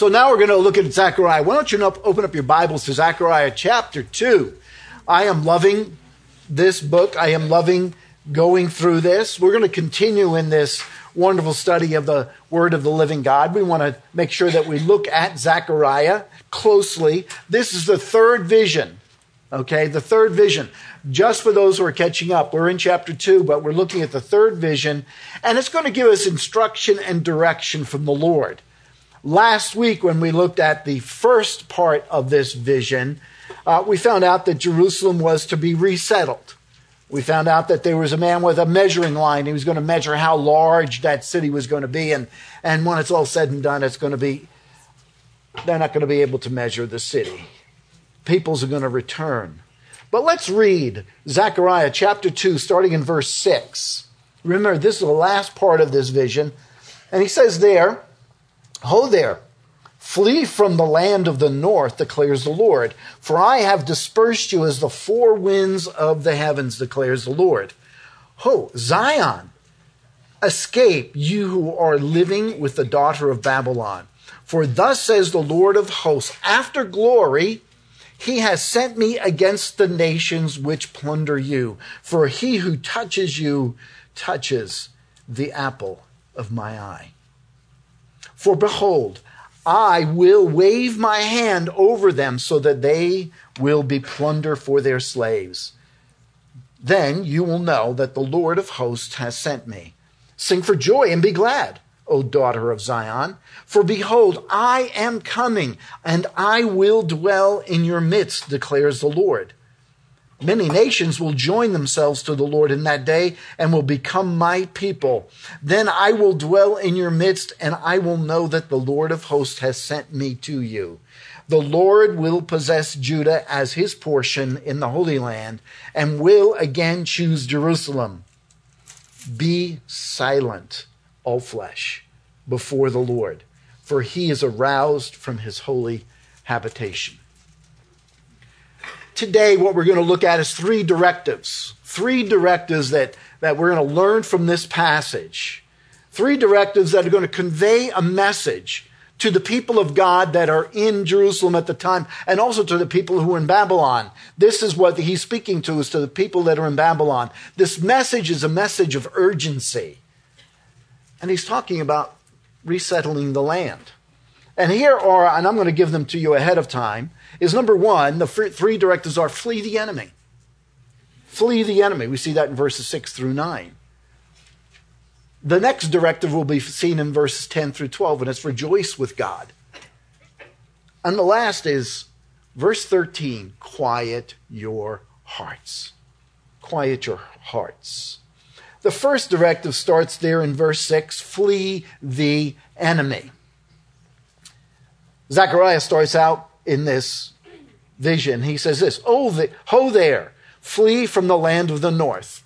So now we're going to look at Zechariah. Why don't you open up your Bibles to Zechariah chapter 2? I am loving this book. I am loving going through this. We're going to continue in this wonderful study of the Word of the living God. We want to make sure that we look at Zechariah closely. This is the third vision. Okay, the third vision. Just for those who are catching up, we're in chapter 2, but we're looking at the third vision, and it's going to give us instruction and direction from the Lord. Last week, when we looked at the first part of this vision, uh, we found out that Jerusalem was to be resettled. We found out that there was a man with a measuring line. He was going to measure how large that city was going to be. And, and when it's all said and done, it's going to be, they're not going to be able to measure the city. Peoples are going to return. But let's read Zechariah chapter 2, starting in verse 6. Remember, this is the last part of this vision. And he says there, Ho there, flee from the land of the north, declares the Lord, for I have dispersed you as the four winds of the heavens, declares the Lord. Ho, Zion, escape, you who are living with the daughter of Babylon. For thus says the Lord of hosts, after glory, he has sent me against the nations which plunder you. For he who touches you touches the apple of my eye. For behold, I will wave my hand over them so that they will be plunder for their slaves. Then you will know that the Lord of hosts has sent me. Sing for joy and be glad, O daughter of Zion. For behold, I am coming, and I will dwell in your midst, declares the Lord. Many nations will join themselves to the Lord in that day and will become my people. Then I will dwell in your midst and I will know that the Lord of hosts has sent me to you. The Lord will possess Judah as his portion in the Holy Land and will again choose Jerusalem. Be silent, all flesh, before the Lord, for he is aroused from his holy habitation today, what we're going to look at is three directives. Three directives that, that we're going to learn from this passage. Three directives that are going to convey a message to the people of God that are in Jerusalem at the time and also to the people who are in Babylon. This is what he's speaking to is to the people that are in Babylon. This message is a message of urgency. And he's talking about resettling the land. And here are, and I'm going to give them to you ahead of time is number one, the three directives are flee the enemy. Flee the enemy. We see that in verses 6 through 9. The next directive will be seen in verses 10 through 12, and it's rejoice with God. And the last is verse 13 quiet your hearts. Quiet your hearts. The first directive starts there in verse 6 flee the enemy. Zechariah starts out in this vision. He says this, Oh, the, ho there, flee from the land of the north.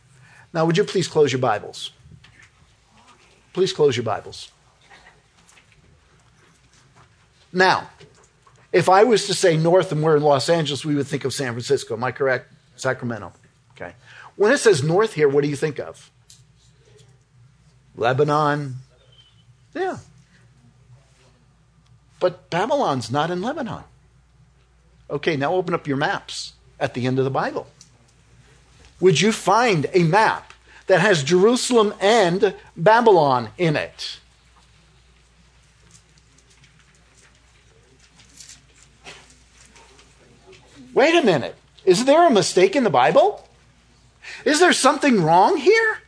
Now, would you please close your Bibles? Please close your Bibles. Now, if I was to say north and we're in Los Angeles, we would think of San Francisco. Am I correct? Sacramento. Okay. When it says north here, what do you think of? Lebanon. Yeah. But Babylon's not in Lebanon. Okay, now open up your maps at the end of the Bible. Would you find a map that has Jerusalem and Babylon in it? Wait a minute. Is there a mistake in the Bible? Is there something wrong here?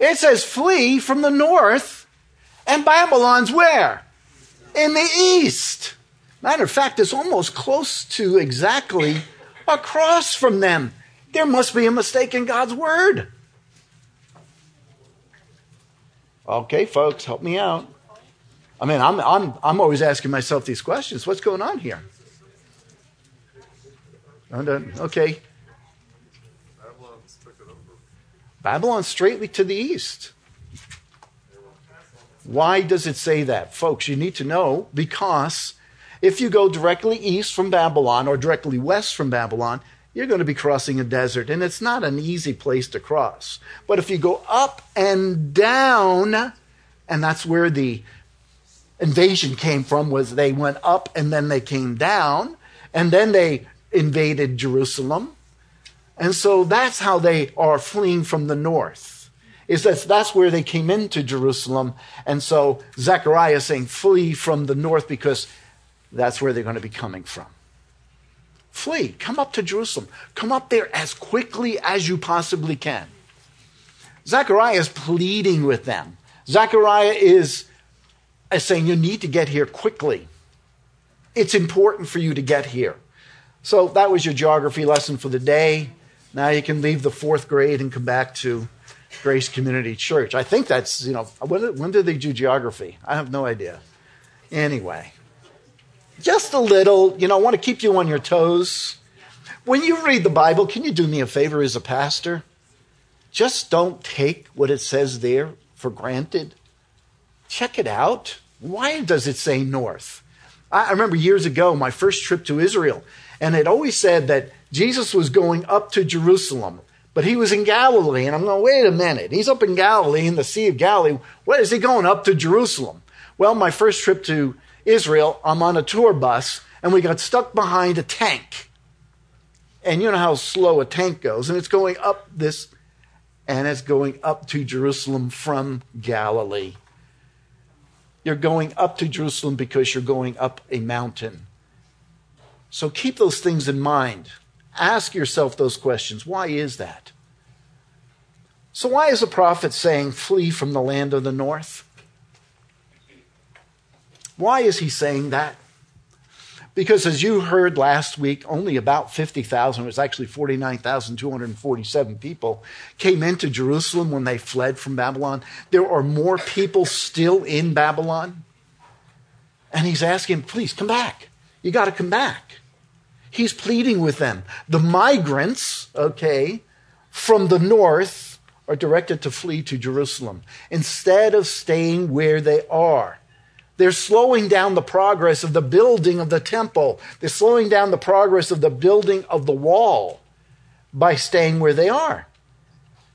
It says flee from the north, and Babylon's where? In the east. Matter of fact, it's almost close to exactly across from them. There must be a mistake in God's word. Okay, folks, help me out. I mean, I'm, I'm, I'm always asking myself these questions. What's going on here? Okay. Babylon straightly to the east. Why does it say that? Folks, you need to know because if you go directly east from Babylon or directly west from Babylon, you're going to be crossing a desert, and it's not an easy place to cross. But if you go up and down, and that's where the invasion came from was they went up and then they came down and then they invaded Jerusalem. And so that's how they are fleeing from the north. Is that that's where they came into Jerusalem. And so Zechariah is saying, flee from the north because that's where they're going to be coming from. Flee. Come up to Jerusalem. Come up there as quickly as you possibly can. Zechariah is pleading with them. Zechariah is, is saying, You need to get here quickly. It's important for you to get here. So that was your geography lesson for the day. Now you can leave the fourth grade and come back to Grace Community Church. I think that's, you know, when, when did they do geography? I have no idea. Anyway, just a little, you know, I want to keep you on your toes. When you read the Bible, can you do me a favor as a pastor? Just don't take what it says there for granted. Check it out. Why does it say north? I remember years ago, my first trip to Israel, and it always said that Jesus was going up to Jerusalem, but he was in Galilee. And I'm going, wait a minute. He's up in Galilee, in the Sea of Galilee. What is he going up to Jerusalem? Well, my first trip to Israel, I'm on a tour bus, and we got stuck behind a tank. And you know how slow a tank goes, and it's going up this, and it's going up to Jerusalem from Galilee. You're going up to Jerusalem because you're going up a mountain. So keep those things in mind. Ask yourself those questions. Why is that? So, why is the prophet saying, flee from the land of the north? Why is he saying that? Because as you heard last week, only about 50,000, it was actually 49,247 people, came into Jerusalem when they fled from Babylon. There are more people still in Babylon. And he's asking, please come back. You got to come back. He's pleading with them. The migrants, okay, from the north are directed to flee to Jerusalem instead of staying where they are. They're slowing down the progress of the building of the temple. They're slowing down the progress of the building of the wall by staying where they are.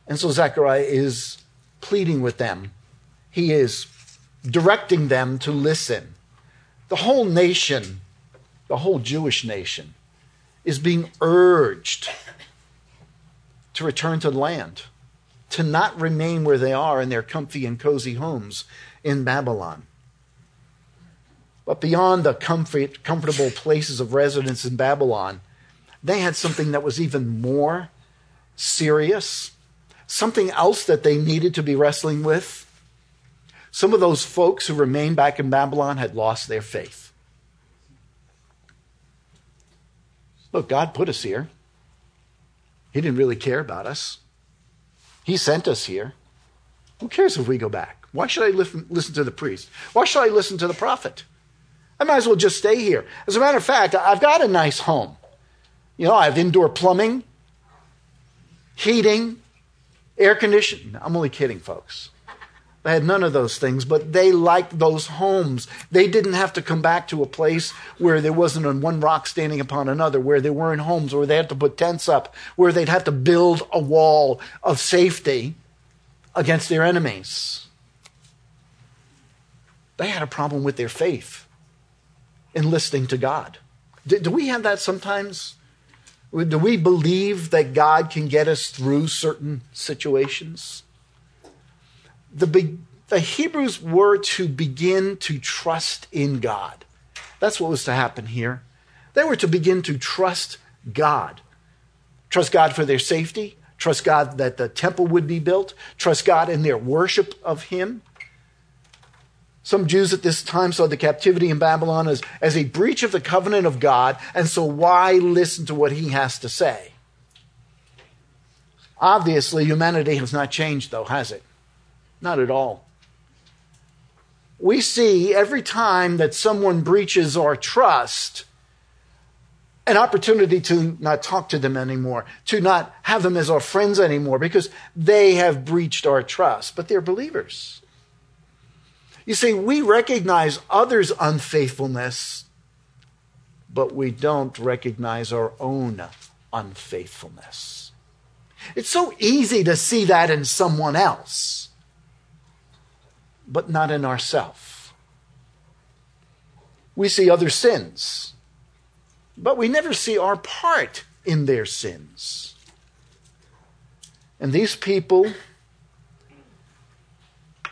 And so Zechariah is pleading with them. He is directing them to listen. The whole nation, the whole Jewish nation, is being urged to return to the land, to not remain where they are in their comfy and cozy homes in Babylon. But beyond the comfort, comfortable places of residence in Babylon, they had something that was even more serious, something else that they needed to be wrestling with. Some of those folks who remained back in Babylon had lost their faith. Look, God put us here. He didn't really care about us. He sent us here. Who cares if we go back? Why should I listen, to the priest? Why should I listen to the prophet? I might as well just stay here. As a matter of fact, I've got a nice home. You know, I have indoor plumbing, heating, air conditioning. I'm only kidding, folks. They had none of those things, but they liked those homes. They didn't have to come back to a place where there wasn't one rock standing upon another, where there weren't homes, where they had to put tents up, where they'd have to build a wall of safety against their enemies. They had a problem with their faith in listening to God. Do, do we have that sometimes? Do we believe that God can get us through certain situations? The, the Hebrews were to begin to trust in God. That's what was to happen here. They were to begin to trust God. Trust God for their safety, trust God that the temple would be built, trust God in their worship of Him. Some Jews at this time saw the captivity in Babylon as, as a breach of the covenant of God, and so why listen to what He has to say? Obviously, humanity has not changed, though, has it? Not at all. We see every time that someone breaches our trust, an opportunity to not talk to them anymore, to not have them as our friends anymore, because they have breached our trust. But they're believers. You see, we recognize others' unfaithfulness, but we don't recognize our own unfaithfulness. It's so easy to see that in someone else but not in ourself. we see other sins, but we never see our part in their sins. And these people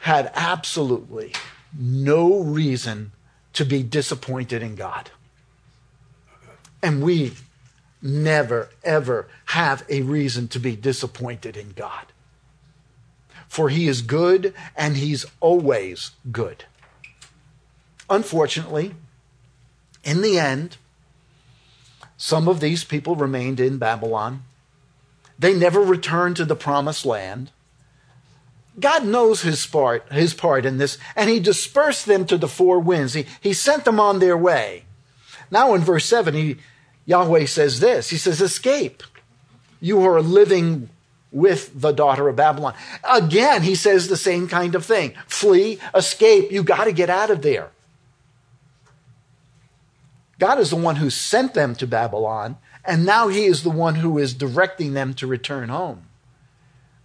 had absolutely no reason to be disappointed in God. And we never, ever have a reason to be disappointed in God. For he is good and he's always good. Unfortunately, in the end, some of these people remained in Babylon. They never returned to the promised land. God knows his part, his part in this, and he dispersed them to the four winds. He, he sent them on their way. Now in verse 7, he, Yahweh says this He says, Escape, you are living with the daughter of Babylon. Again, he says the same kind of thing flee, escape, you got to get out of there. God is the one who sent them to Babylon, and now he is the one who is directing them to return home.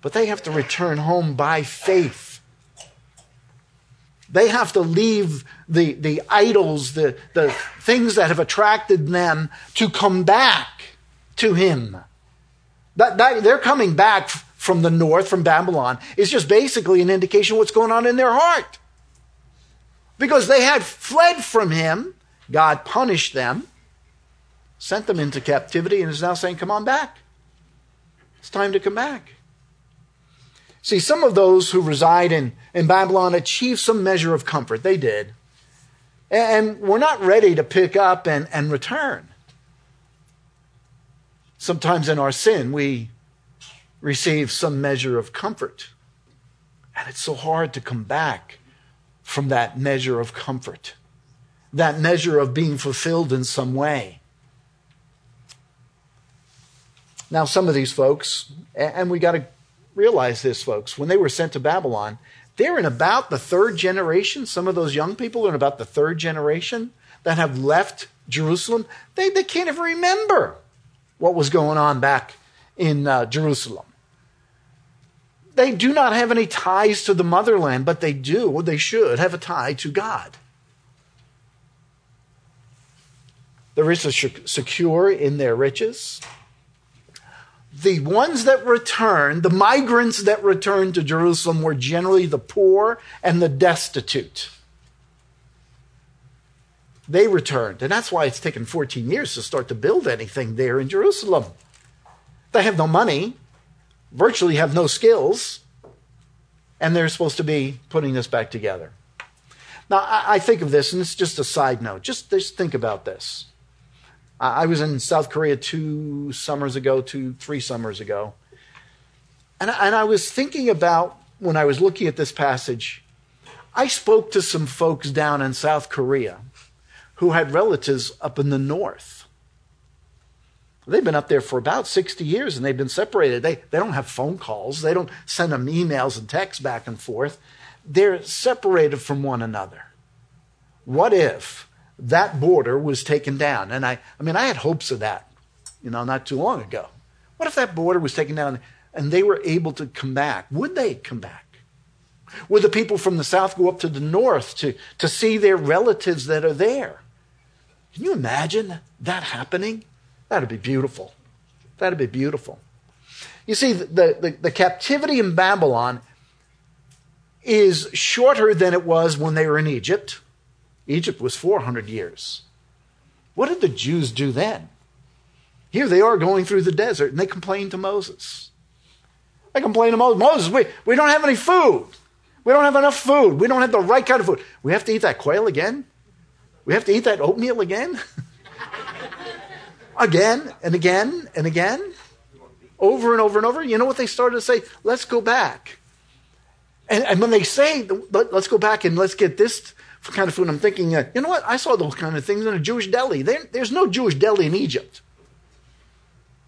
But they have to return home by faith. They have to leave the, the idols, the, the things that have attracted them to come back to Him. That, that, they're coming back from the north, from Babylon, is just basically an indication of what's going on in their heart. Because they had fled from Him, God punished them, sent them into captivity, and is now saying, Come on back. It's time to come back. See, some of those who reside in, in Babylon achieve some measure of comfort. They did. And we're not ready to pick up and, and return. Sometimes in our sin, we receive some measure of comfort. And it's so hard to come back from that measure of comfort, that measure of being fulfilled in some way. Now, some of these folks, and we got to realize this, folks. When they were sent to Babylon, they're in about the third generation. Some of those young people are in about the third generation that have left Jerusalem. They, they can't even remember what was going on back in uh, Jerusalem. They do not have any ties to the motherland, but they do, or they should, have a tie to God. The rich are secure in their riches the ones that returned, the migrants that returned to Jerusalem were generally the poor and the destitute. They returned, and that's why it's taken 14 years to start to build anything there in Jerusalem. They have no money, virtually have no skills, and they're supposed to be putting this back together. Now, I think of this, and it's just a side note. Just, just think about this. I was in South Korea two summers ago, two, three summers ago. And, and I was thinking about, when I was looking at this passage, I spoke to some folks down in South Korea who had relatives up in the north. They've been up there for about 60 years and they've been separated. They, they don't have phone calls, they don't send them emails and texts back and forth. They're separated from one another. What if that border was taken down. And I, I mean, I had hopes of that, you know, not too long ago. What if that border was taken down and they were able to come back? Would they come back? Would the people from the south go up to the north to, to see their relatives that are there? Can you imagine that happening? That'd be beautiful. That'd be beautiful. You see, the, the, the captivity in Babylon is shorter than it was when they were in Egypt. Egypt was 400 years. What did the Jews do then? Here they are going through the desert and they complain to Moses. They complain to Moses, Moses, we, we don't have any food. We don't have enough food. We don't have the right kind of food. We have to eat that quail again? We have to eat that oatmeal again? again and again and again? Over and over and over. You know what they started to say? Let's go back. And, and when they say, let's go back and let's get this kind of food. I'm thinking, uh, you know what? I saw those kind of things in a Jewish deli. There, there's no Jewish deli in Egypt.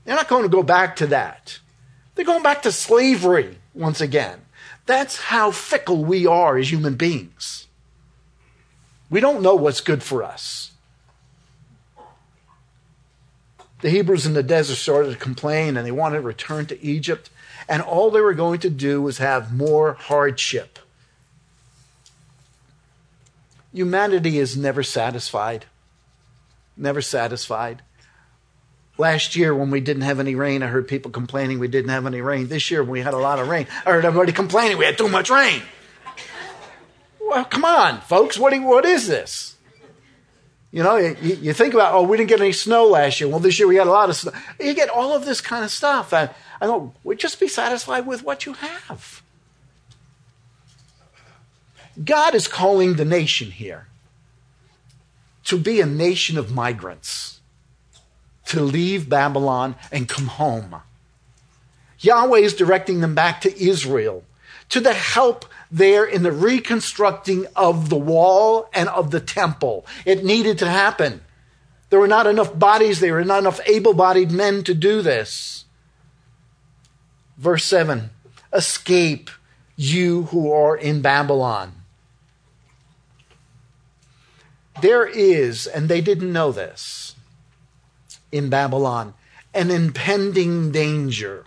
They're not going to go back to that. They're going back to slavery once again. That's how fickle we are as human beings. We don't know what's good for us. The Hebrews in the desert started to complain and they wanted to return to Egypt. And all they were going to do was have more hardship. humanity is never satisfied. Never satisfied. Last year, when we didn't have any rain, I heard people complaining we didn't have any rain. This year, when we had a lot of rain, I heard everybody complaining we had too much rain. Well, come on, folks. What, what is this? You know, you, you, think about, oh, we didn't get any snow last year. Well, this year we got a lot of snow. You get all of this kind of stuff. I, I go, well, just be satisfied with what you have. God is calling the nation here to be a nation of migrants to leave Babylon and come home. Yahweh is directing them back to Israel to the help there in the reconstructing of the wall and of the temple. It needed to happen. There were not enough bodies, there were not enough able bodied men to do this. Verse 7 Escape, you who are in Babylon. There is, and they didn't know this, in Babylon, an impending danger.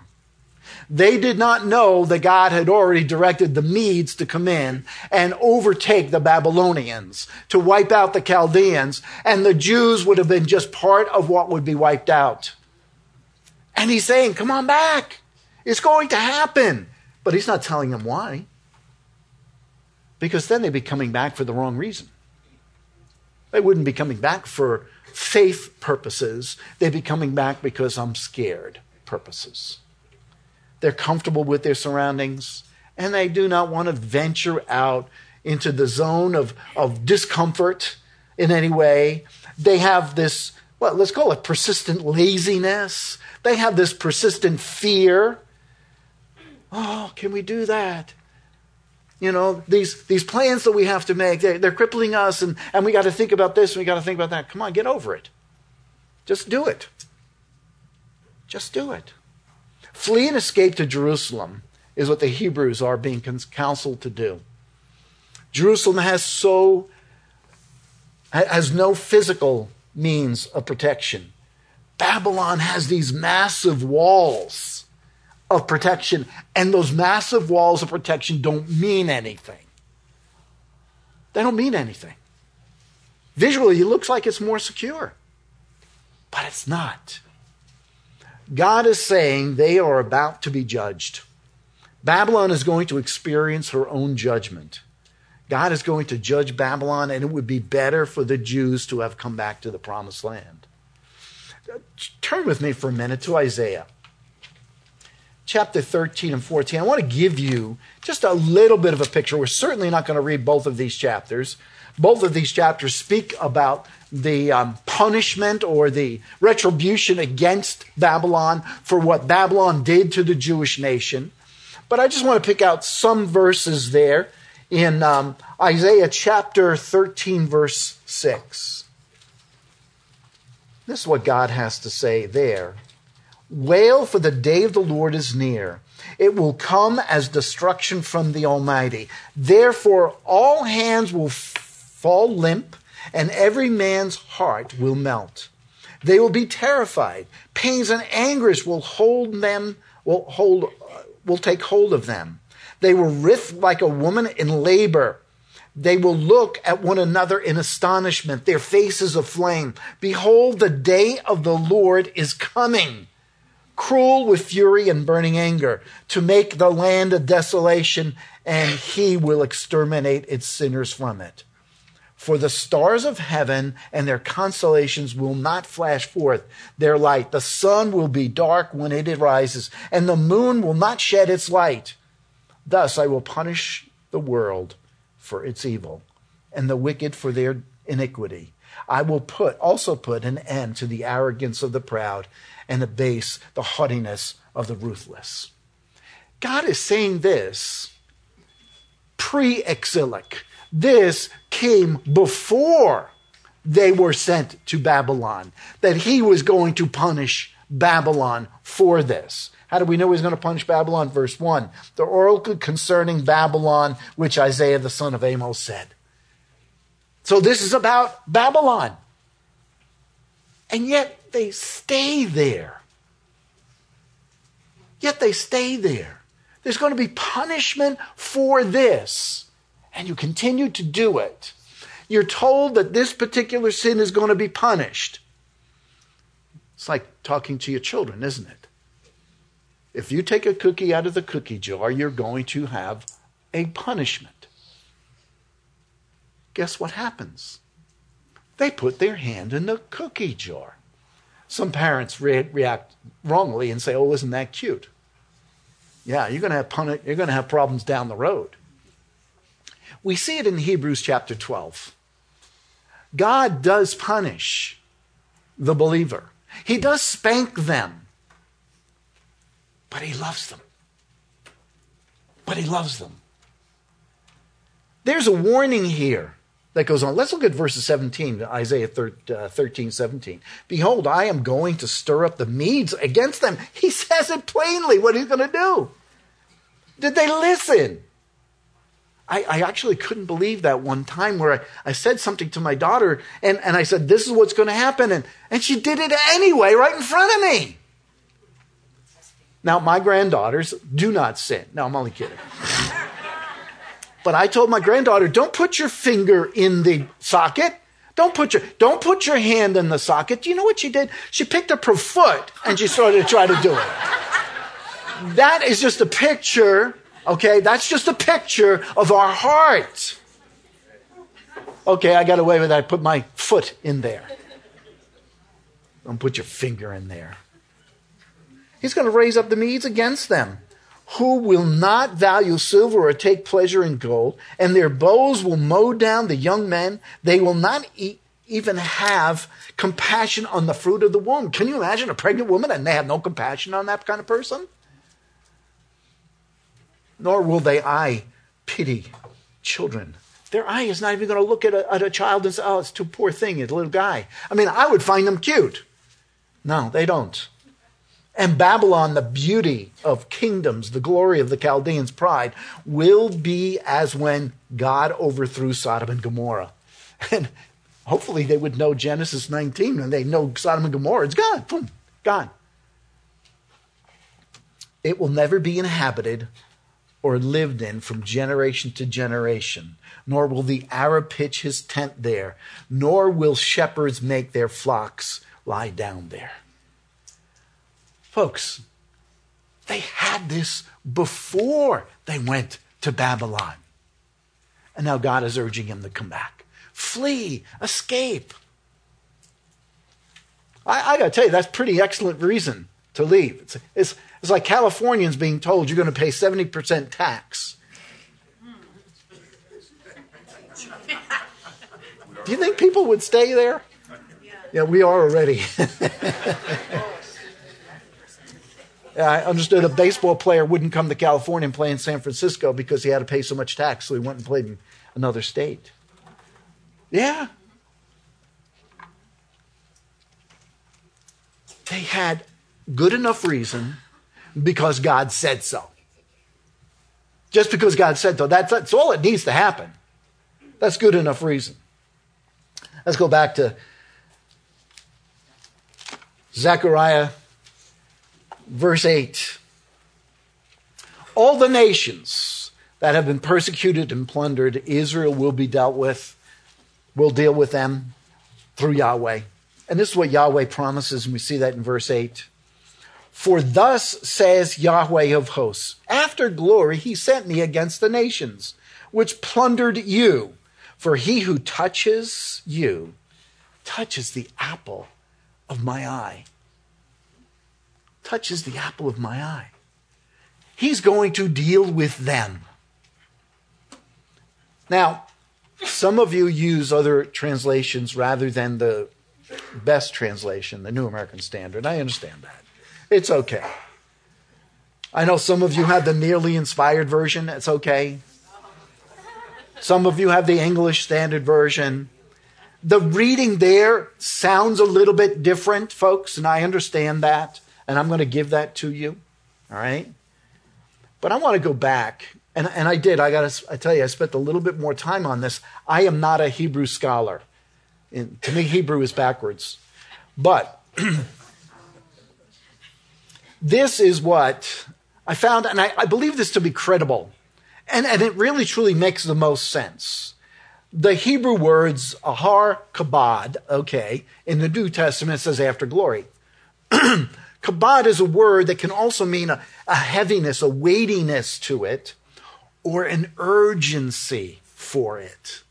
They did not know that God had already directed the Medes to come in and overtake the Babylonians, to wipe out the Chaldeans, and the Jews would have been just part of what would be wiped out. And he's saying, Come on back. It's going to happen. But he's not telling them why. Because then they'd be coming back for the wrong reason. They wouldn't be coming back for faith purposes, they'd be coming back because I'm scared purposes. They're comfortable with their surroundings and they do not want to venture out into the zone of, of discomfort in any way. They have this, well, let's call it persistent laziness. They have this persistent fear. Oh, can we do that? You know, these, these plans that we have to make, they, they're crippling us, and, and we got to think about this and we got to think about that. Come on, get over it. Just do it. Just do it. Flee and escape to Jerusalem is what the Hebrews are being counseled to do. Jerusalem has so has no physical means of protection. Babylon has these massive walls of protection, and those massive walls of protection don't mean anything. They don't mean anything. Visually, it looks like it's more secure, but it's not. God is saying they are about to be judged. Babylon is going to experience her own judgment. God is going to judge Babylon, and it would be better for the Jews to have come back to the promised land. Turn with me for a minute to Isaiah chapter 13 and 14, I want to give you just a little bit of a picture. We're certainly not going to read both of these chapters. Both of these chapters speak about the um, punishment or the retribution against Babylon for what Babylon did to the Jewish nation. But I just want to pick out some verses there in um, Isaiah chapter 13, verse 6. This is what God has to say there. Wail, for the day of the Lord is near. It will come as destruction from the Almighty. Therefore, all hands will fall limp, and every man's heart will melt. They will be terrified. Pains and anguish will hold them, will hold, will take hold of them. They will writhe like a woman in labor. They will look at one another in astonishment, their faces aflame. Behold, the day of the Lord is coming cruel with fury and burning anger, to make the land a desolation, and he will exterminate its sinners from it. For the stars of heaven and their constellations will not flash forth their light. The sun will be dark when it arises, and the moon will not shed its light. Thus I will punish the world for its evil, and the wicked for their iniquity. I will put also put an end to the arrogance of the proud and abase the haughtiness of the ruthless. God is saying this pre exilic. This came before they were sent to Babylon, that he was going to punish Babylon for this. How do we know he's going to punish Babylon? Verse 1 The oracle concerning Babylon, which Isaiah the son of Amos said. So this is about Babylon. And yet they stay there. Yet they stay there. There's going to be punishment for this. And you continue to do it. You're told that this particular sin is going to be punished. It's like talking to your children, isn't it? If you take a cookie out of the cookie jar, you're going to have a punishment. Guess what happens? They put their hand in the cookie jar. Some parents re- react wrongly and say, "Oh, isn't that cute?" Yeah, you're going to have you're going to have problems down the road. We see it in Hebrews chapter 12. God does punish the believer. He does spank them. But he loves them. But he loves them. There's a warning here that goes on. Let's look at verses 17, Isaiah uh, 13, 17. Behold, I am going to stir up the Medes against them. He says it plainly what he's going to do. Did they listen? I, I, actually couldn't believe that one time where I, I said something to my daughter and, and I said, This is what's going to happen. And, and she did it anyway, right in front of me. Now, my granddaughters do not sin. No, I'm only kidding. but I told my granddaughter, don't put your finger in the socket. Don't put your don't put your hand in the socket. Do you know what she did? She picked up her foot and she started to try to do it. That is just a picture, okay? That's just a picture of our heart. Okay, I got away with that. I put my foot in there. Don't put your finger in there. He's going to raise up the Medes against them, who will not value silver or take pleasure in gold, and their bows will mow down the young men. They will not eat, even have compassion on the fruit of the womb. Can you imagine a pregnant woman and they have no compassion on that kind of person? Nor will they eye pity children. Their eye is not even going to look at a, at a child and say, oh, it's too poor thing, it's a little guy. I mean, I would find them cute. No, they don't. And Babylon, the beauty of kingdoms, the glory of the Chaldeans' pride, will be as when God overthrew Sodom and Gomorrah. And hopefully they would know Genesis 19 and they know Sodom and Gomorrah. It's gone. Boom, gone. It will never be inhabited or lived in from generation to generation, nor will the Arab pitch his tent there, nor will shepherds make their flocks lie down there. Folks, they had this before they went to Babylon. And now God is urging him to come back. Flee, escape. I, I got to tell you, that's pretty excellent reason to leave. It's, it's, it's like Californians being told you're going to pay 70% tax. Do you think people would stay there? Yeah, we are already. I understood a baseball player wouldn't come to California and play in San Francisco because he had to pay so much tax, so he went and played in another state. Yeah. They had good enough reason because God said so. Just because God said so, that's, that's all it needs to happen. That's good enough reason. Let's go back to Zechariah verse 8. All the nations that have been persecuted and plundered, Israel will be dealt with, will deal with them through Yahweh. And this is what Yahweh promises, and we see that in verse 8. For thus says Yahweh of hosts, after glory he sent me against the nations, which plundered you. For he who touches you touches the apple of my eye touches the apple of my eye. He's going to deal with them. Now, some of you use other translations rather than the best translation, the New American Standard. I understand that. It's okay. I know some of you have the nearly inspired version. It's okay. Some of you have the English Standard Version. The reading there sounds a little bit different, folks, and I understand that and I'm going to give that to you. All right? But I want to go back, and, and I did. I got to I tell you, I spent a little bit more time on this. I am not a Hebrew scholar. To me, Hebrew is backwards. But this is what I found, and I, I believe this to be credible. And, and it really truly makes the most sense. the Hebrew words ahar kabod, okay, in the New Testament says after glory. kabod is a word that can also mean a, a heaviness, a weightiness to it, or an urgency for it.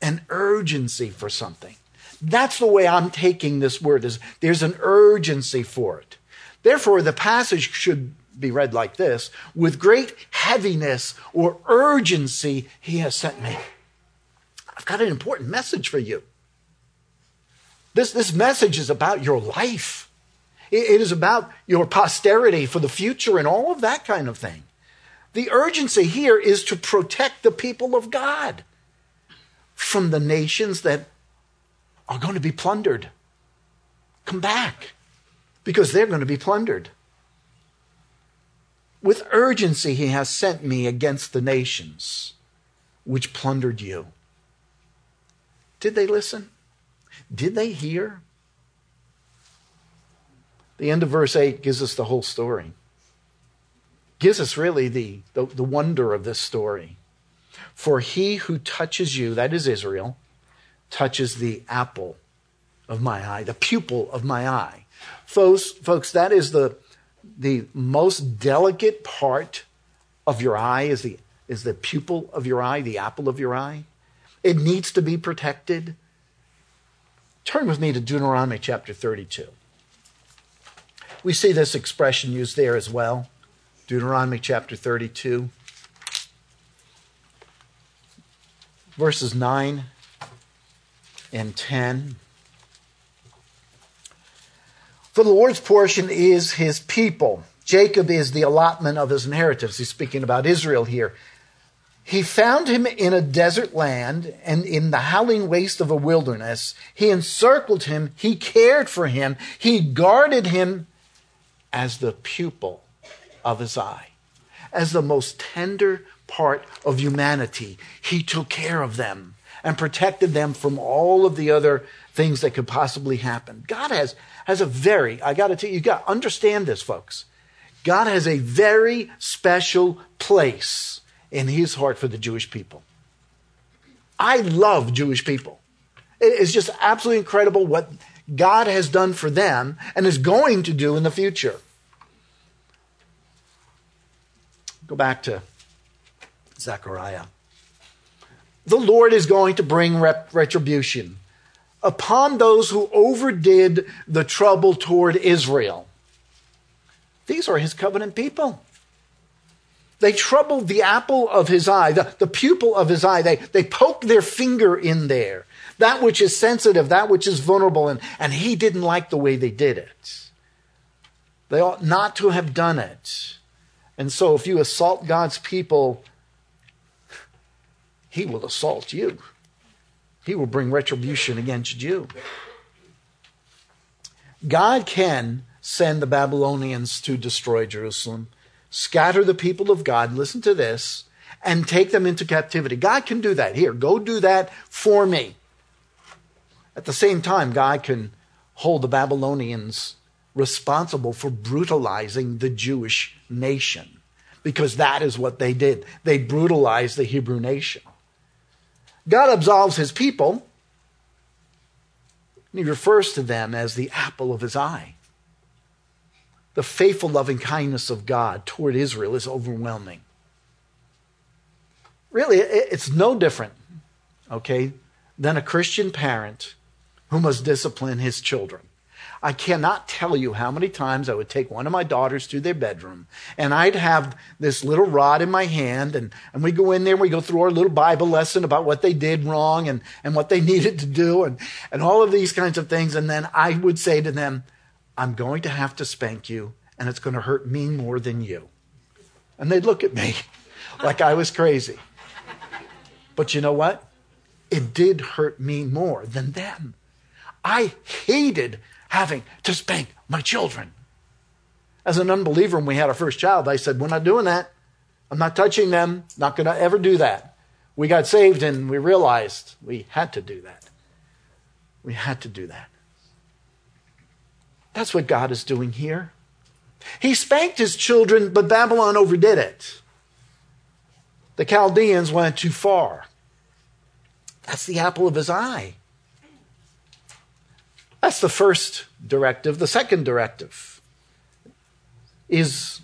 An urgency for something. That's the way I'm taking this word is there's an urgency for it. Therefore, the passage should be read like this with great heaviness or urgency, he has sent me. I've got an important message for you. This, this message is about your life. It, it is about your posterity for the future and all of that kind of thing. The urgency here is to protect the people of God from the nations that are going to be plundered. Come back because they're going to be plundered. With urgency, he has sent me against the nations which plundered you. Did they listen? Did they hear? The end of verse 8 gives us the whole story. Gives us really the, the, the wonder of this story. For he who touches you, that is Israel, touches the apple of my eye, the pupil of my eye. Folks, folks, that is the, the most delicate part of your eye is the, is the pupil of your eye, the apple of your eye. It needs to be protected. Turn with me to Deuteronomy chapter 32. We see this expression used there as well. Deuteronomy chapter 32, verses 9 and 10. For the Lord's portion is his people. Jacob is the allotment of his inheritance. He's speaking about Israel here. He found him in a desert land and in the howling waste of a wilderness. He encircled him. He cared for him. He guarded him as the pupil of his eye, as the most tender part of humanity. He took care of them and protected them from all of the other things that could possibly happen. God has, has a very, I got to tell you, you got to understand this, folks. God has a very special place in his heart for the Jewish people. I love Jewish people. It's just absolutely incredible what God has done for them and is going to do in the future. Go back to Zechariah the Lord is going to bring rep- retribution upon those who overdid the trouble toward Israel. These are his covenant people. They troubled the apple of his eye, the, the pupil of his eye. They, they poked their finger in there, that which is sensitive, that which is vulnerable, and, and he didn't like the way they did it. They ought not to have done it. And so if you assault God's people, he will assault you. He will bring retribution against you. God can send the Babylonians to destroy Jerusalem, scatter the people of God, listen to this, and take them into captivity. God can do that. Here, go do that for me. At the same time, God can hold the Babylonians responsible for brutalizing the Jewish nation because that is what they did. They brutalized the Hebrew nation. God absolves his people. And he refers to them as the apple of his eye. The faithful loving kindness of God toward Israel is overwhelming. Really, it's no different, okay, than a Christian parent who must discipline his children. I cannot tell you how many times I would take one of my daughters to their bedroom and I'd have this little rod in my hand and, and we go in there and we go through our little Bible lesson about what they did wrong and, and what they needed to do and, and all of these kinds of things. And then I would say to them, I'm going to have to spank you and it's going to hurt me more than you. And they'd look at me like I was crazy. But you know what? It did hurt me more than them. I hated having to spank my children. As an unbeliever, when we had our first child, I said, We're not doing that. I'm not touching them. Not going to ever do that. We got saved and we realized we had to do that. We had to do that. That's what God is doing here. He spanked his children, but Babylon overdid it. The Chaldeans went too far. That's the apple of his eye. That's the first directive. The second directive is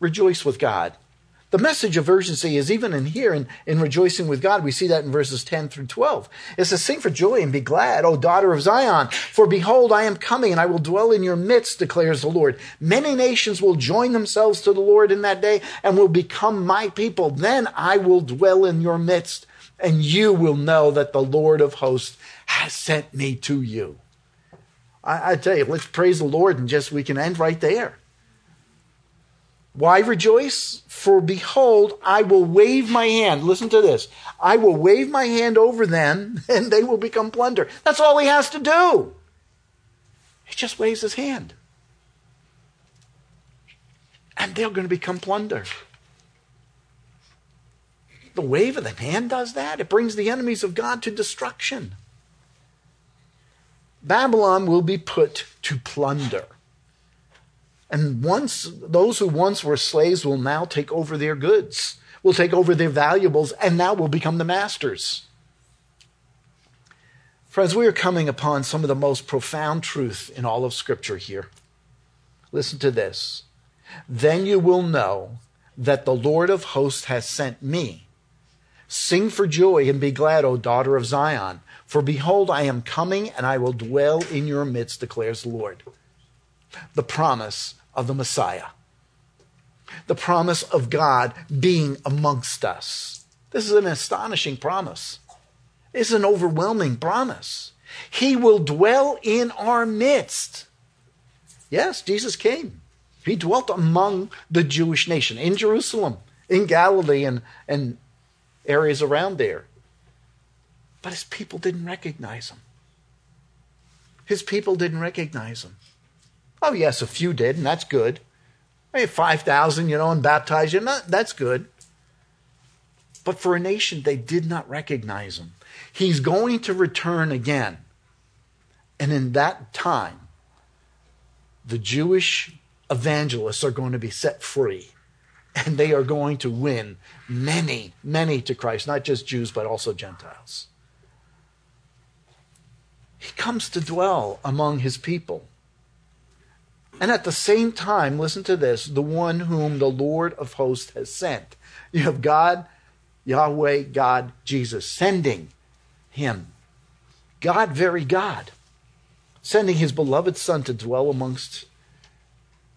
rejoice with God. The message of urgency is even in here in, in rejoicing with God. We see that in verses 10 through 12. It says, Sing for joy and be glad, O daughter of Zion, for behold, I am coming and I will dwell in your midst, declares the Lord. Many nations will join themselves to the Lord in that day and will become my people. Then I will dwell in your midst and you will know that the Lord of hosts has sent me to you. I, I tell you, let's praise the Lord and just we can end right there. Why rejoice? For behold, I will wave my hand. Listen to this. I will wave my hand over them and they will become plunder. That's all he has to do. He just waves his hand. And they're going to become plunder. The wave of the hand does that. It brings the enemies of God to destruction. Babylon will be put to plunder. And once those who once were slaves will now take over their goods, will take over their valuables, and now will become the masters. Friends, we are coming upon some of the most profound truth in all of Scripture here. Listen to this. Then you will know that the Lord of hosts has sent me. Sing for joy and be glad, O daughter of Zion. For behold, I am coming and I will dwell in your midst, declares the Lord. The promise of the Messiah. The promise of God being amongst us. This is an astonishing promise. It's an overwhelming promise. He will dwell in our midst. Yes, Jesus came. He dwelt among the Jewish nation in Jerusalem, in Galilee, and, and areas around there. But his people didn't recognize him. His people didn't recognize him. Oh, yes, a few did, and that's good. Hey, 5,000, you know, and baptized you, that's good. But for a nation, they did not recognize him. He's going to return again. And in that time, the Jewish evangelists are going to be set free. And they are going to win many, many to Christ, not just Jews, but also Gentiles. He comes to dwell among his people. And at the same time, listen to this the one whom the Lord of hosts has sent. You have God, Yahweh, God, Jesus, sending him. God, very God, sending his beloved Son to dwell amongst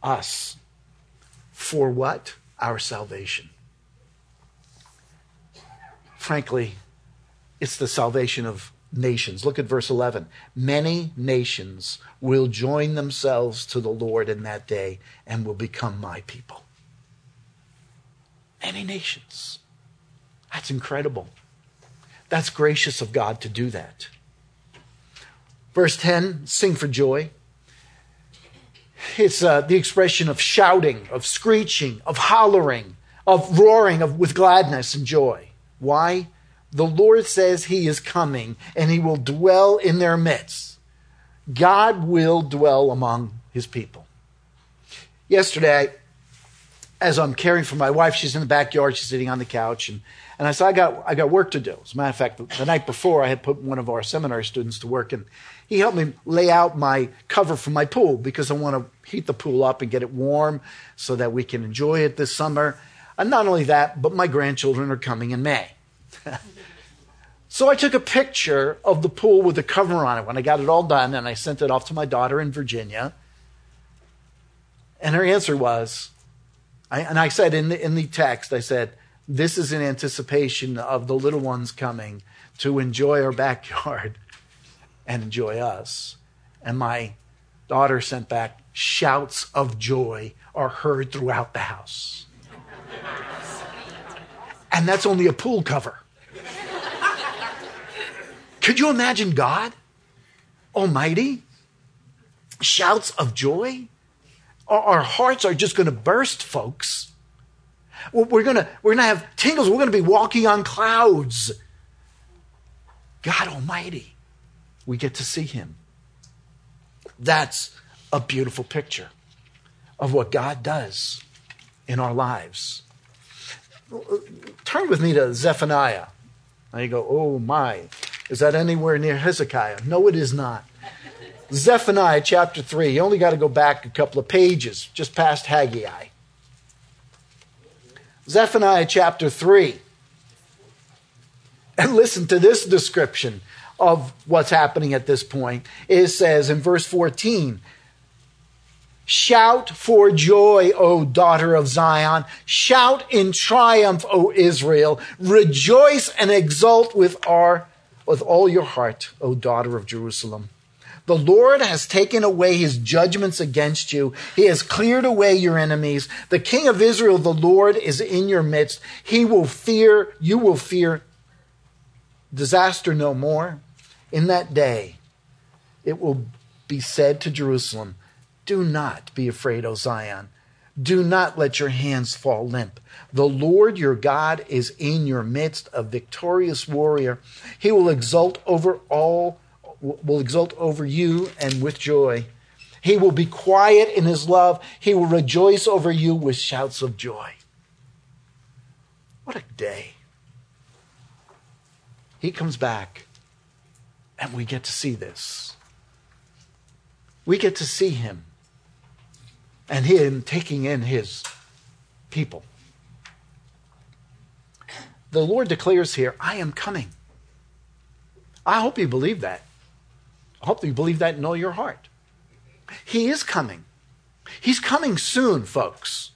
us. For what? Our salvation. Frankly, it's the salvation of nations. Look at verse 11. Many nations will join themselves to the Lord in that day and will become my people. Many nations. That's incredible. That's gracious of God to do that. Verse 10 sing for joy. It's uh, the expression of shouting, of screeching, of hollering, of roaring of, with gladness and joy. Why? The Lord says he is coming and he will dwell in their midst. God will dwell among his people. Yesterday, as I'm caring for my wife, she's in the backyard, she's sitting on the couch, and, and I said, I got, I got work to do. As a matter of fact, the night before, I had put one of our seminary students to work, and he helped me lay out my cover for my pool because I want to heat the pool up and get it warm so that we can enjoy it this summer. And not only that, but my grandchildren are coming in May. so I took a picture of the pool with the cover on it when I got it all done, and I sent it off to my daughter in Virginia. And her answer was, I, and I said in the, in the text, I said, this is in anticipation of the little ones coming to enjoy our backyard and enjoy us. And my daughter sent back, shouts of joy are heard throughout the house. and that's only a pool cover. Could you imagine God Almighty? Shouts of joy? Our hearts are just going to burst, folks. We're going to, we're going to have tingles. We're going to be walking on clouds. God Almighty. We get to see Him. That's a beautiful picture of what God does in our lives. Turn with me to Zephaniah. Now you go, oh my. Is that anywhere near Hezekiah? No, it is not. Zephaniah chapter 3. You only got to go back a couple of pages, just past Haggai. Zephaniah chapter 3. And listen to this description of what's happening at this point. It says in verse 14, Shout for joy, O daughter of Zion. Shout in triumph, O Israel. Rejoice and exult with our, with all your heart, O daughter of Jerusalem. The Lord has taken away his judgments against you. He has cleared away your enemies. The King of Israel, the Lord, is in your midst. He will fear, you will fear disaster no more. In that day, it will be said to Jerusalem, Do not be afraid, O Zion. Do not let your hands fall limp. The Lord your God is in your midst, a victorious warrior. He will exult over all, will exult over you and with joy. He will be quiet in his love. He will rejoice over you with shouts of joy. What a day. He comes back and we get to see this. We get to see him and him taking in his people. The Lord declares here, I am coming. I hope you believe that. I hope you believe that in all your heart. He is coming. He's coming soon, folks.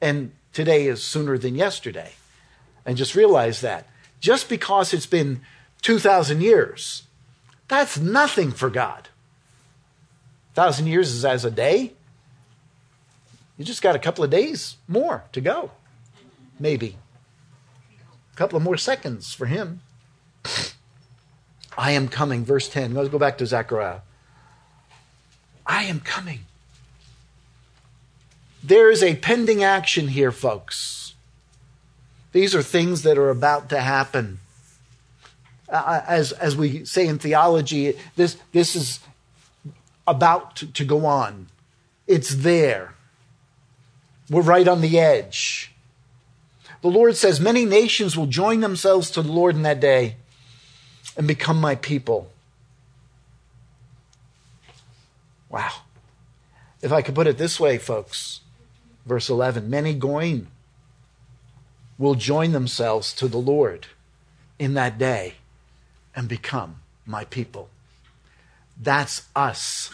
And today is sooner than yesterday. And just realize that. Just because it's been 2,000 years that's nothing for God. Thousand years is as a day. You just got a couple of days more to go. Maybe. A couple of more seconds for him. I am coming. Verse 10. Let's go back to Zechariah. I am coming. There is a pending action here, folks. These are things that are about to happen uh, as, as we say in theology, this, this is about to, to go on. It's there. We're right on the edge. The Lord says, Many nations will join themselves to the Lord in that day and become my people. Wow. If I could put it this way, folks, verse 11 many goyim will join themselves to the Lord in that day and become my people. That's us.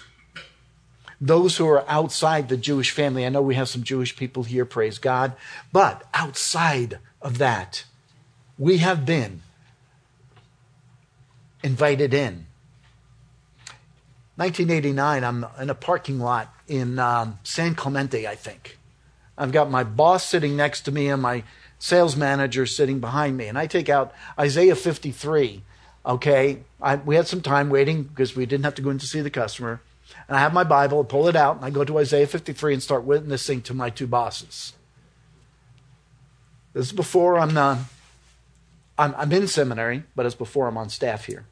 Those who are outside the Jewish family. I know we have some Jewish people here, praise God. But outside of that, we have been invited in. 1989, I'm in a parking lot in um, San Clemente, I think. I've got my boss sitting next to me and my sales manager sitting behind me. And I take out Isaiah 53 Okay, I, we had some time waiting because we didn't have to go in to see the customer. And I have my Bible, I pull it out, and I go to Isaiah 53 and start witnessing to my two bosses. This is before I'm, uh, I'm, I'm in seminary, but it's before I'm on staff here.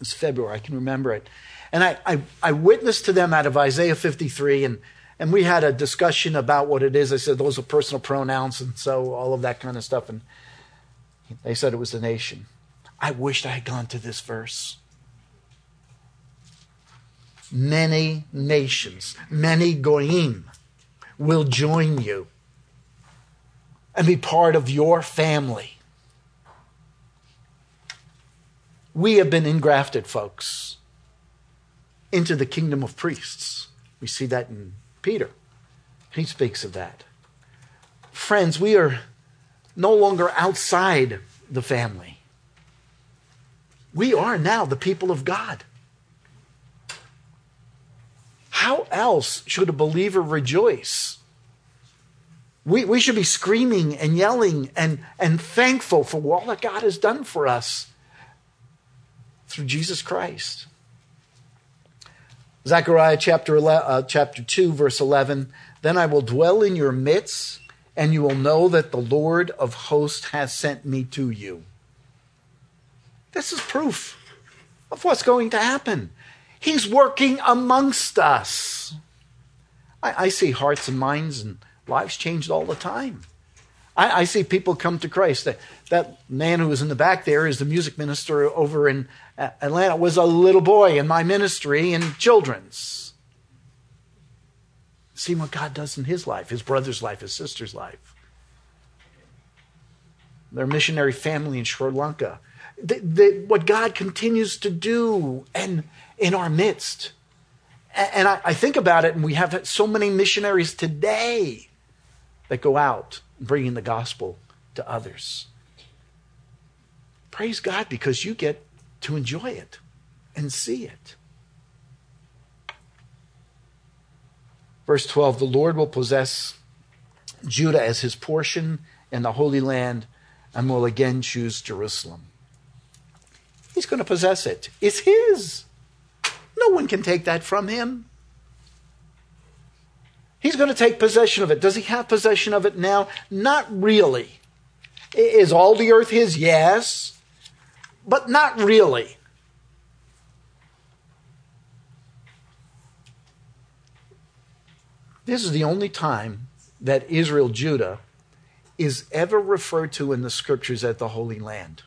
It's February, I can remember it. And I, I, I witnessed to them out of Isaiah 53, and, and we had a discussion about what it is. I said those are personal pronouns, and so all of that kind of stuff. And they said it was the nation. I wished I had gone to this verse. Many nations, many goyim will join you and be part of your family. We have been engrafted, folks, into the kingdom of priests. We see that in Peter. He speaks of that. Friends, we are no longer outside the family. We are now the people of God. How else should a believer rejoice? We, we should be screaming and yelling and, and thankful for all that God has done for us through Jesus Christ. Zechariah chapter, 11, uh, chapter 2, verse 11 Then I will dwell in your midst, and you will know that the Lord of hosts has sent me to you. This is proof of what's going to happen. He's working amongst us. I, I see hearts and minds and lives changed all the time. I, I, see people come to Christ. That, that man who was in the back there is the music minister over in Atlanta, was a little boy in my ministry in children's. See what God does in his life, his brother's life, his sister's life. Their missionary family in Sri Lanka. The, the, what God continues to do and in our midst. And I, think about it, and we have so many missionaries today that go out bringing the gospel to others. Praise God because you get to enjoy it and see it. Verse 12 The Lord will possess Judah as his portion in the Holy Land and will again choose Jerusalem. He's going to possess it. It's his. No one can take that from him. He's going to take possession of it. Does he have possession of it now? Not really. Is all the earth his? Yes. But not really. This is the only time that Israel, Judah, is ever referred to in the scriptures as the Holy Land.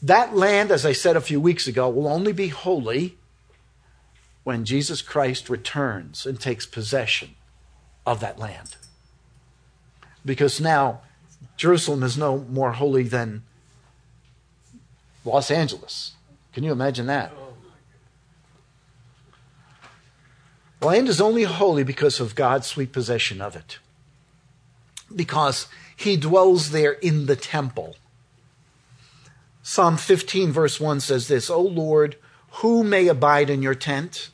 That land, as I said a few weeks ago, will only be holy when Jesus Christ returns and takes possession of that land. Because now Jerusalem is no more holy than Los Angeles. Can you imagine that? Land is only holy because of God's sweet possession of it. Because he dwells there in the temple. Psalm 15, verse 1 says this O Lord, who may abide in your tent?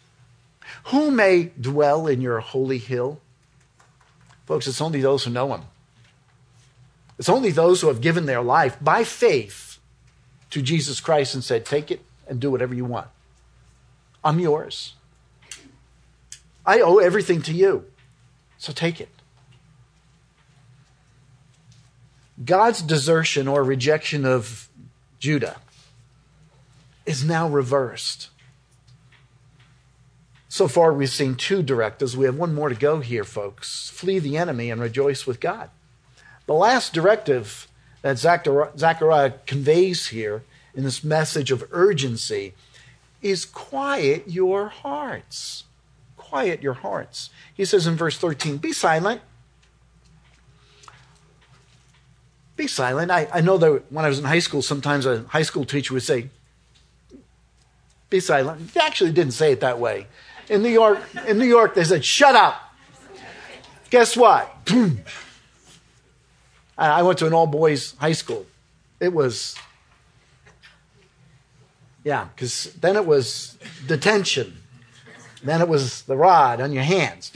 Who may dwell in your holy hill? Folks, it's only those who know him. It's only those who have given their life by faith to Jesus Christ and said, Take it and do whatever you want. I'm yours. I owe everything to you. So take it. God's desertion or rejection of Judah is now reversed. So far, we've seen two directives. We have one more to go here, folks. Flee the enemy and rejoice with God. The last directive that Zechariah conveys here in this message of urgency is quiet your hearts. Quiet your hearts. He says in verse 13, Be silent. Be silent. I, I know that when I was in high school, sometimes a high school teacher would say, Be silent. He actually didn't say it that way. In New York, in New York, they said, "Shut up." Guess what? I went to an all boys high school. It was, yeah, because then it was detention. Then it was the rod on your hands.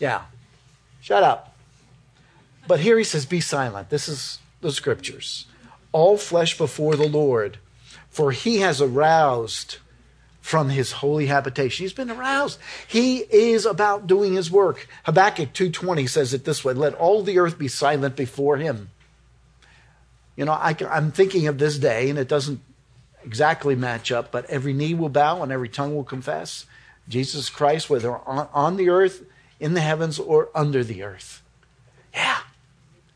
Yeah, shut up. But here he says, Be silent. This is the scriptures. All flesh before the Lord, for he has aroused from his holy habitation. He's been aroused. He is about doing his work. Habakkuk 2:20 says it this way, "Let all the earth be silent before him." You know, I, I'm thinking of this day, and it doesn't exactly match up, but every knee will bow and every tongue will confess Jesus Christ, whether on, on the earth, in the heavens, or under the earth. Yeah,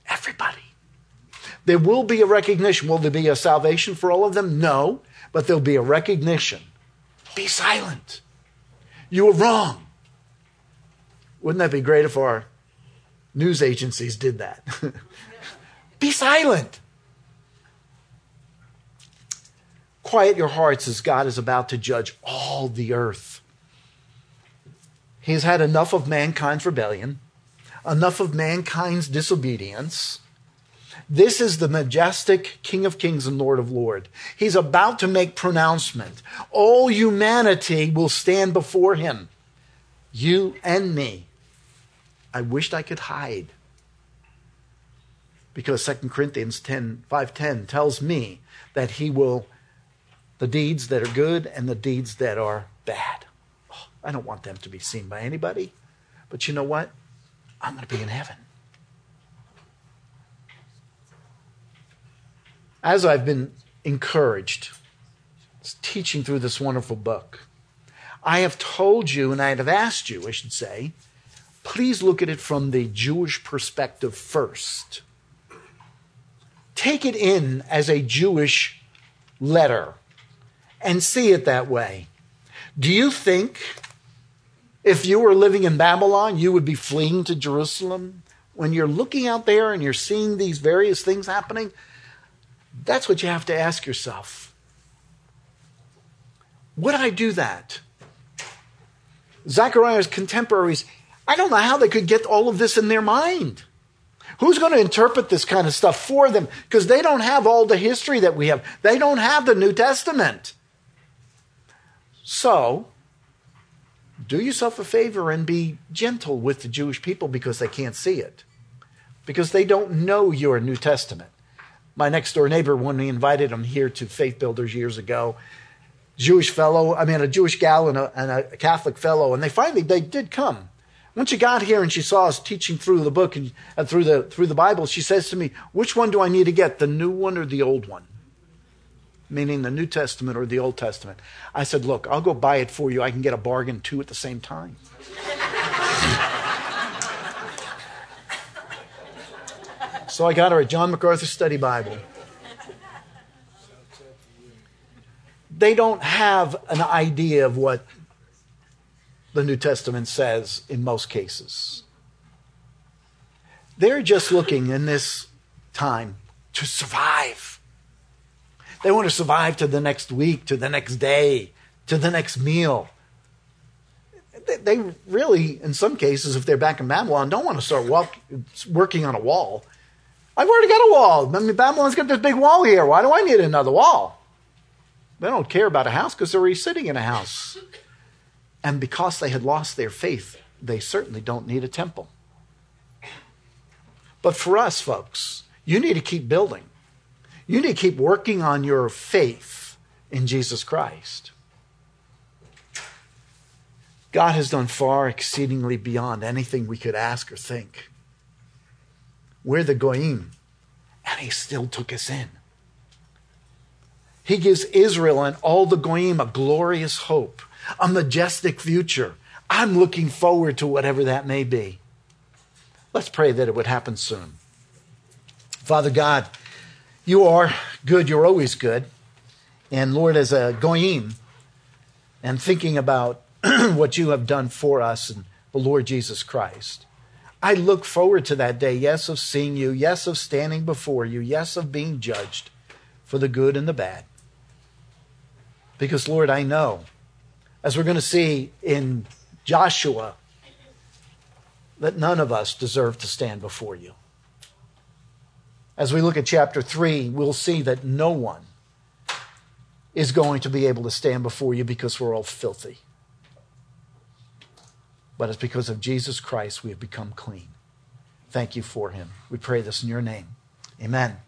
everybody. There will be a recognition. Will there be a salvation for all of them? No, but there'll be a recognition be silent. You were wrong. Wouldn't that be great if our news agencies did that? be silent. Quiet your hearts as God is about to judge all the earth. He's had enough of mankind's rebellion, enough of mankind's disobedience. This is the majestic King of Kings and Lord of Lords. He's about to make pronouncement. All humanity will stand before him. You and me. I wished I could hide. Because 2 Corinthians 10, 5.10 tells me that he will, the deeds that are good and the deeds that are bad. Oh, I don't want them to be seen by anybody. But you know what? I'm going to be in heaven. As I've been encouraged teaching through this wonderful book, I have told you, and I have asked you, I should say, please look at it from the Jewish perspective first. Take it in as a Jewish letter and see it that way. Do you think if you were living in Babylon, you would be fleeing to Jerusalem? When you're looking out there and you're seeing these various things happening, that's what you have to ask yourself. Would I do that? Zechariah's contemporaries, I don't know how they could get all of this in their mind. Who's going to interpret this kind of stuff for them? Because they don't have all the history that we have. They don't have the New Testament. So, do yourself a favor and be gentle with the Jewish people because they can't see it, because they don't know your New Testament. My next door neighbor, when we invited him here to Faith Builders years ago, Jewish fellow, I mean, a Jewish gal and a, and a Catholic fellow, and they finally they did come. When she got here and she saw us teaching through the book and, and through the through the Bible, she says to me, "Which one do I need to get, the new one or the old one?" meaning the New Testament or the Old Testament. I said, Look, I'll go buy it for you. I can get a bargain too at the same time. So I got her a John MacArthur Study Bible. They don't have an idea of what the New Testament says in most cases. They're just looking in this time to survive. They want to survive to the next week, to the next day, to the next meal. They really, in some cases, if they're back in Babylon, don't want to start walk, working on a wall. I've already got a wall. I mean, Babylon's got this big wall here. Why do I need another wall? They don't care about a house because they're already sitting in a house. And because they had lost their faith, they certainly don't need a temple. But for us, folks, you need to keep building. You need to keep working on your faith in Jesus Christ. God has done far exceedingly beyond anything we could ask or think. We're the Goyim, and He still took us in. He gives Israel and all the Goyim a glorious hope, a majestic future. I'm looking forward to whatever that may be. Let's pray that it would happen soon. Father God, you are good, you're always good. And Lord, as a goyim, and thinking about what you have done for us and the Lord Jesus Christ, I look forward to that day, yes, of seeing you, yes, of standing before you, yes, of being judged for the good and the bad. Because, Lord, I know, as we're going to see in Joshua, that none of us deserve to stand before you. As we look at chapter 3, we'll see that no one is going to be able to stand before you because we're all filthy. But it's because of Jesus Christ we have become clean. Thank you for him. We pray this in your name. Amen.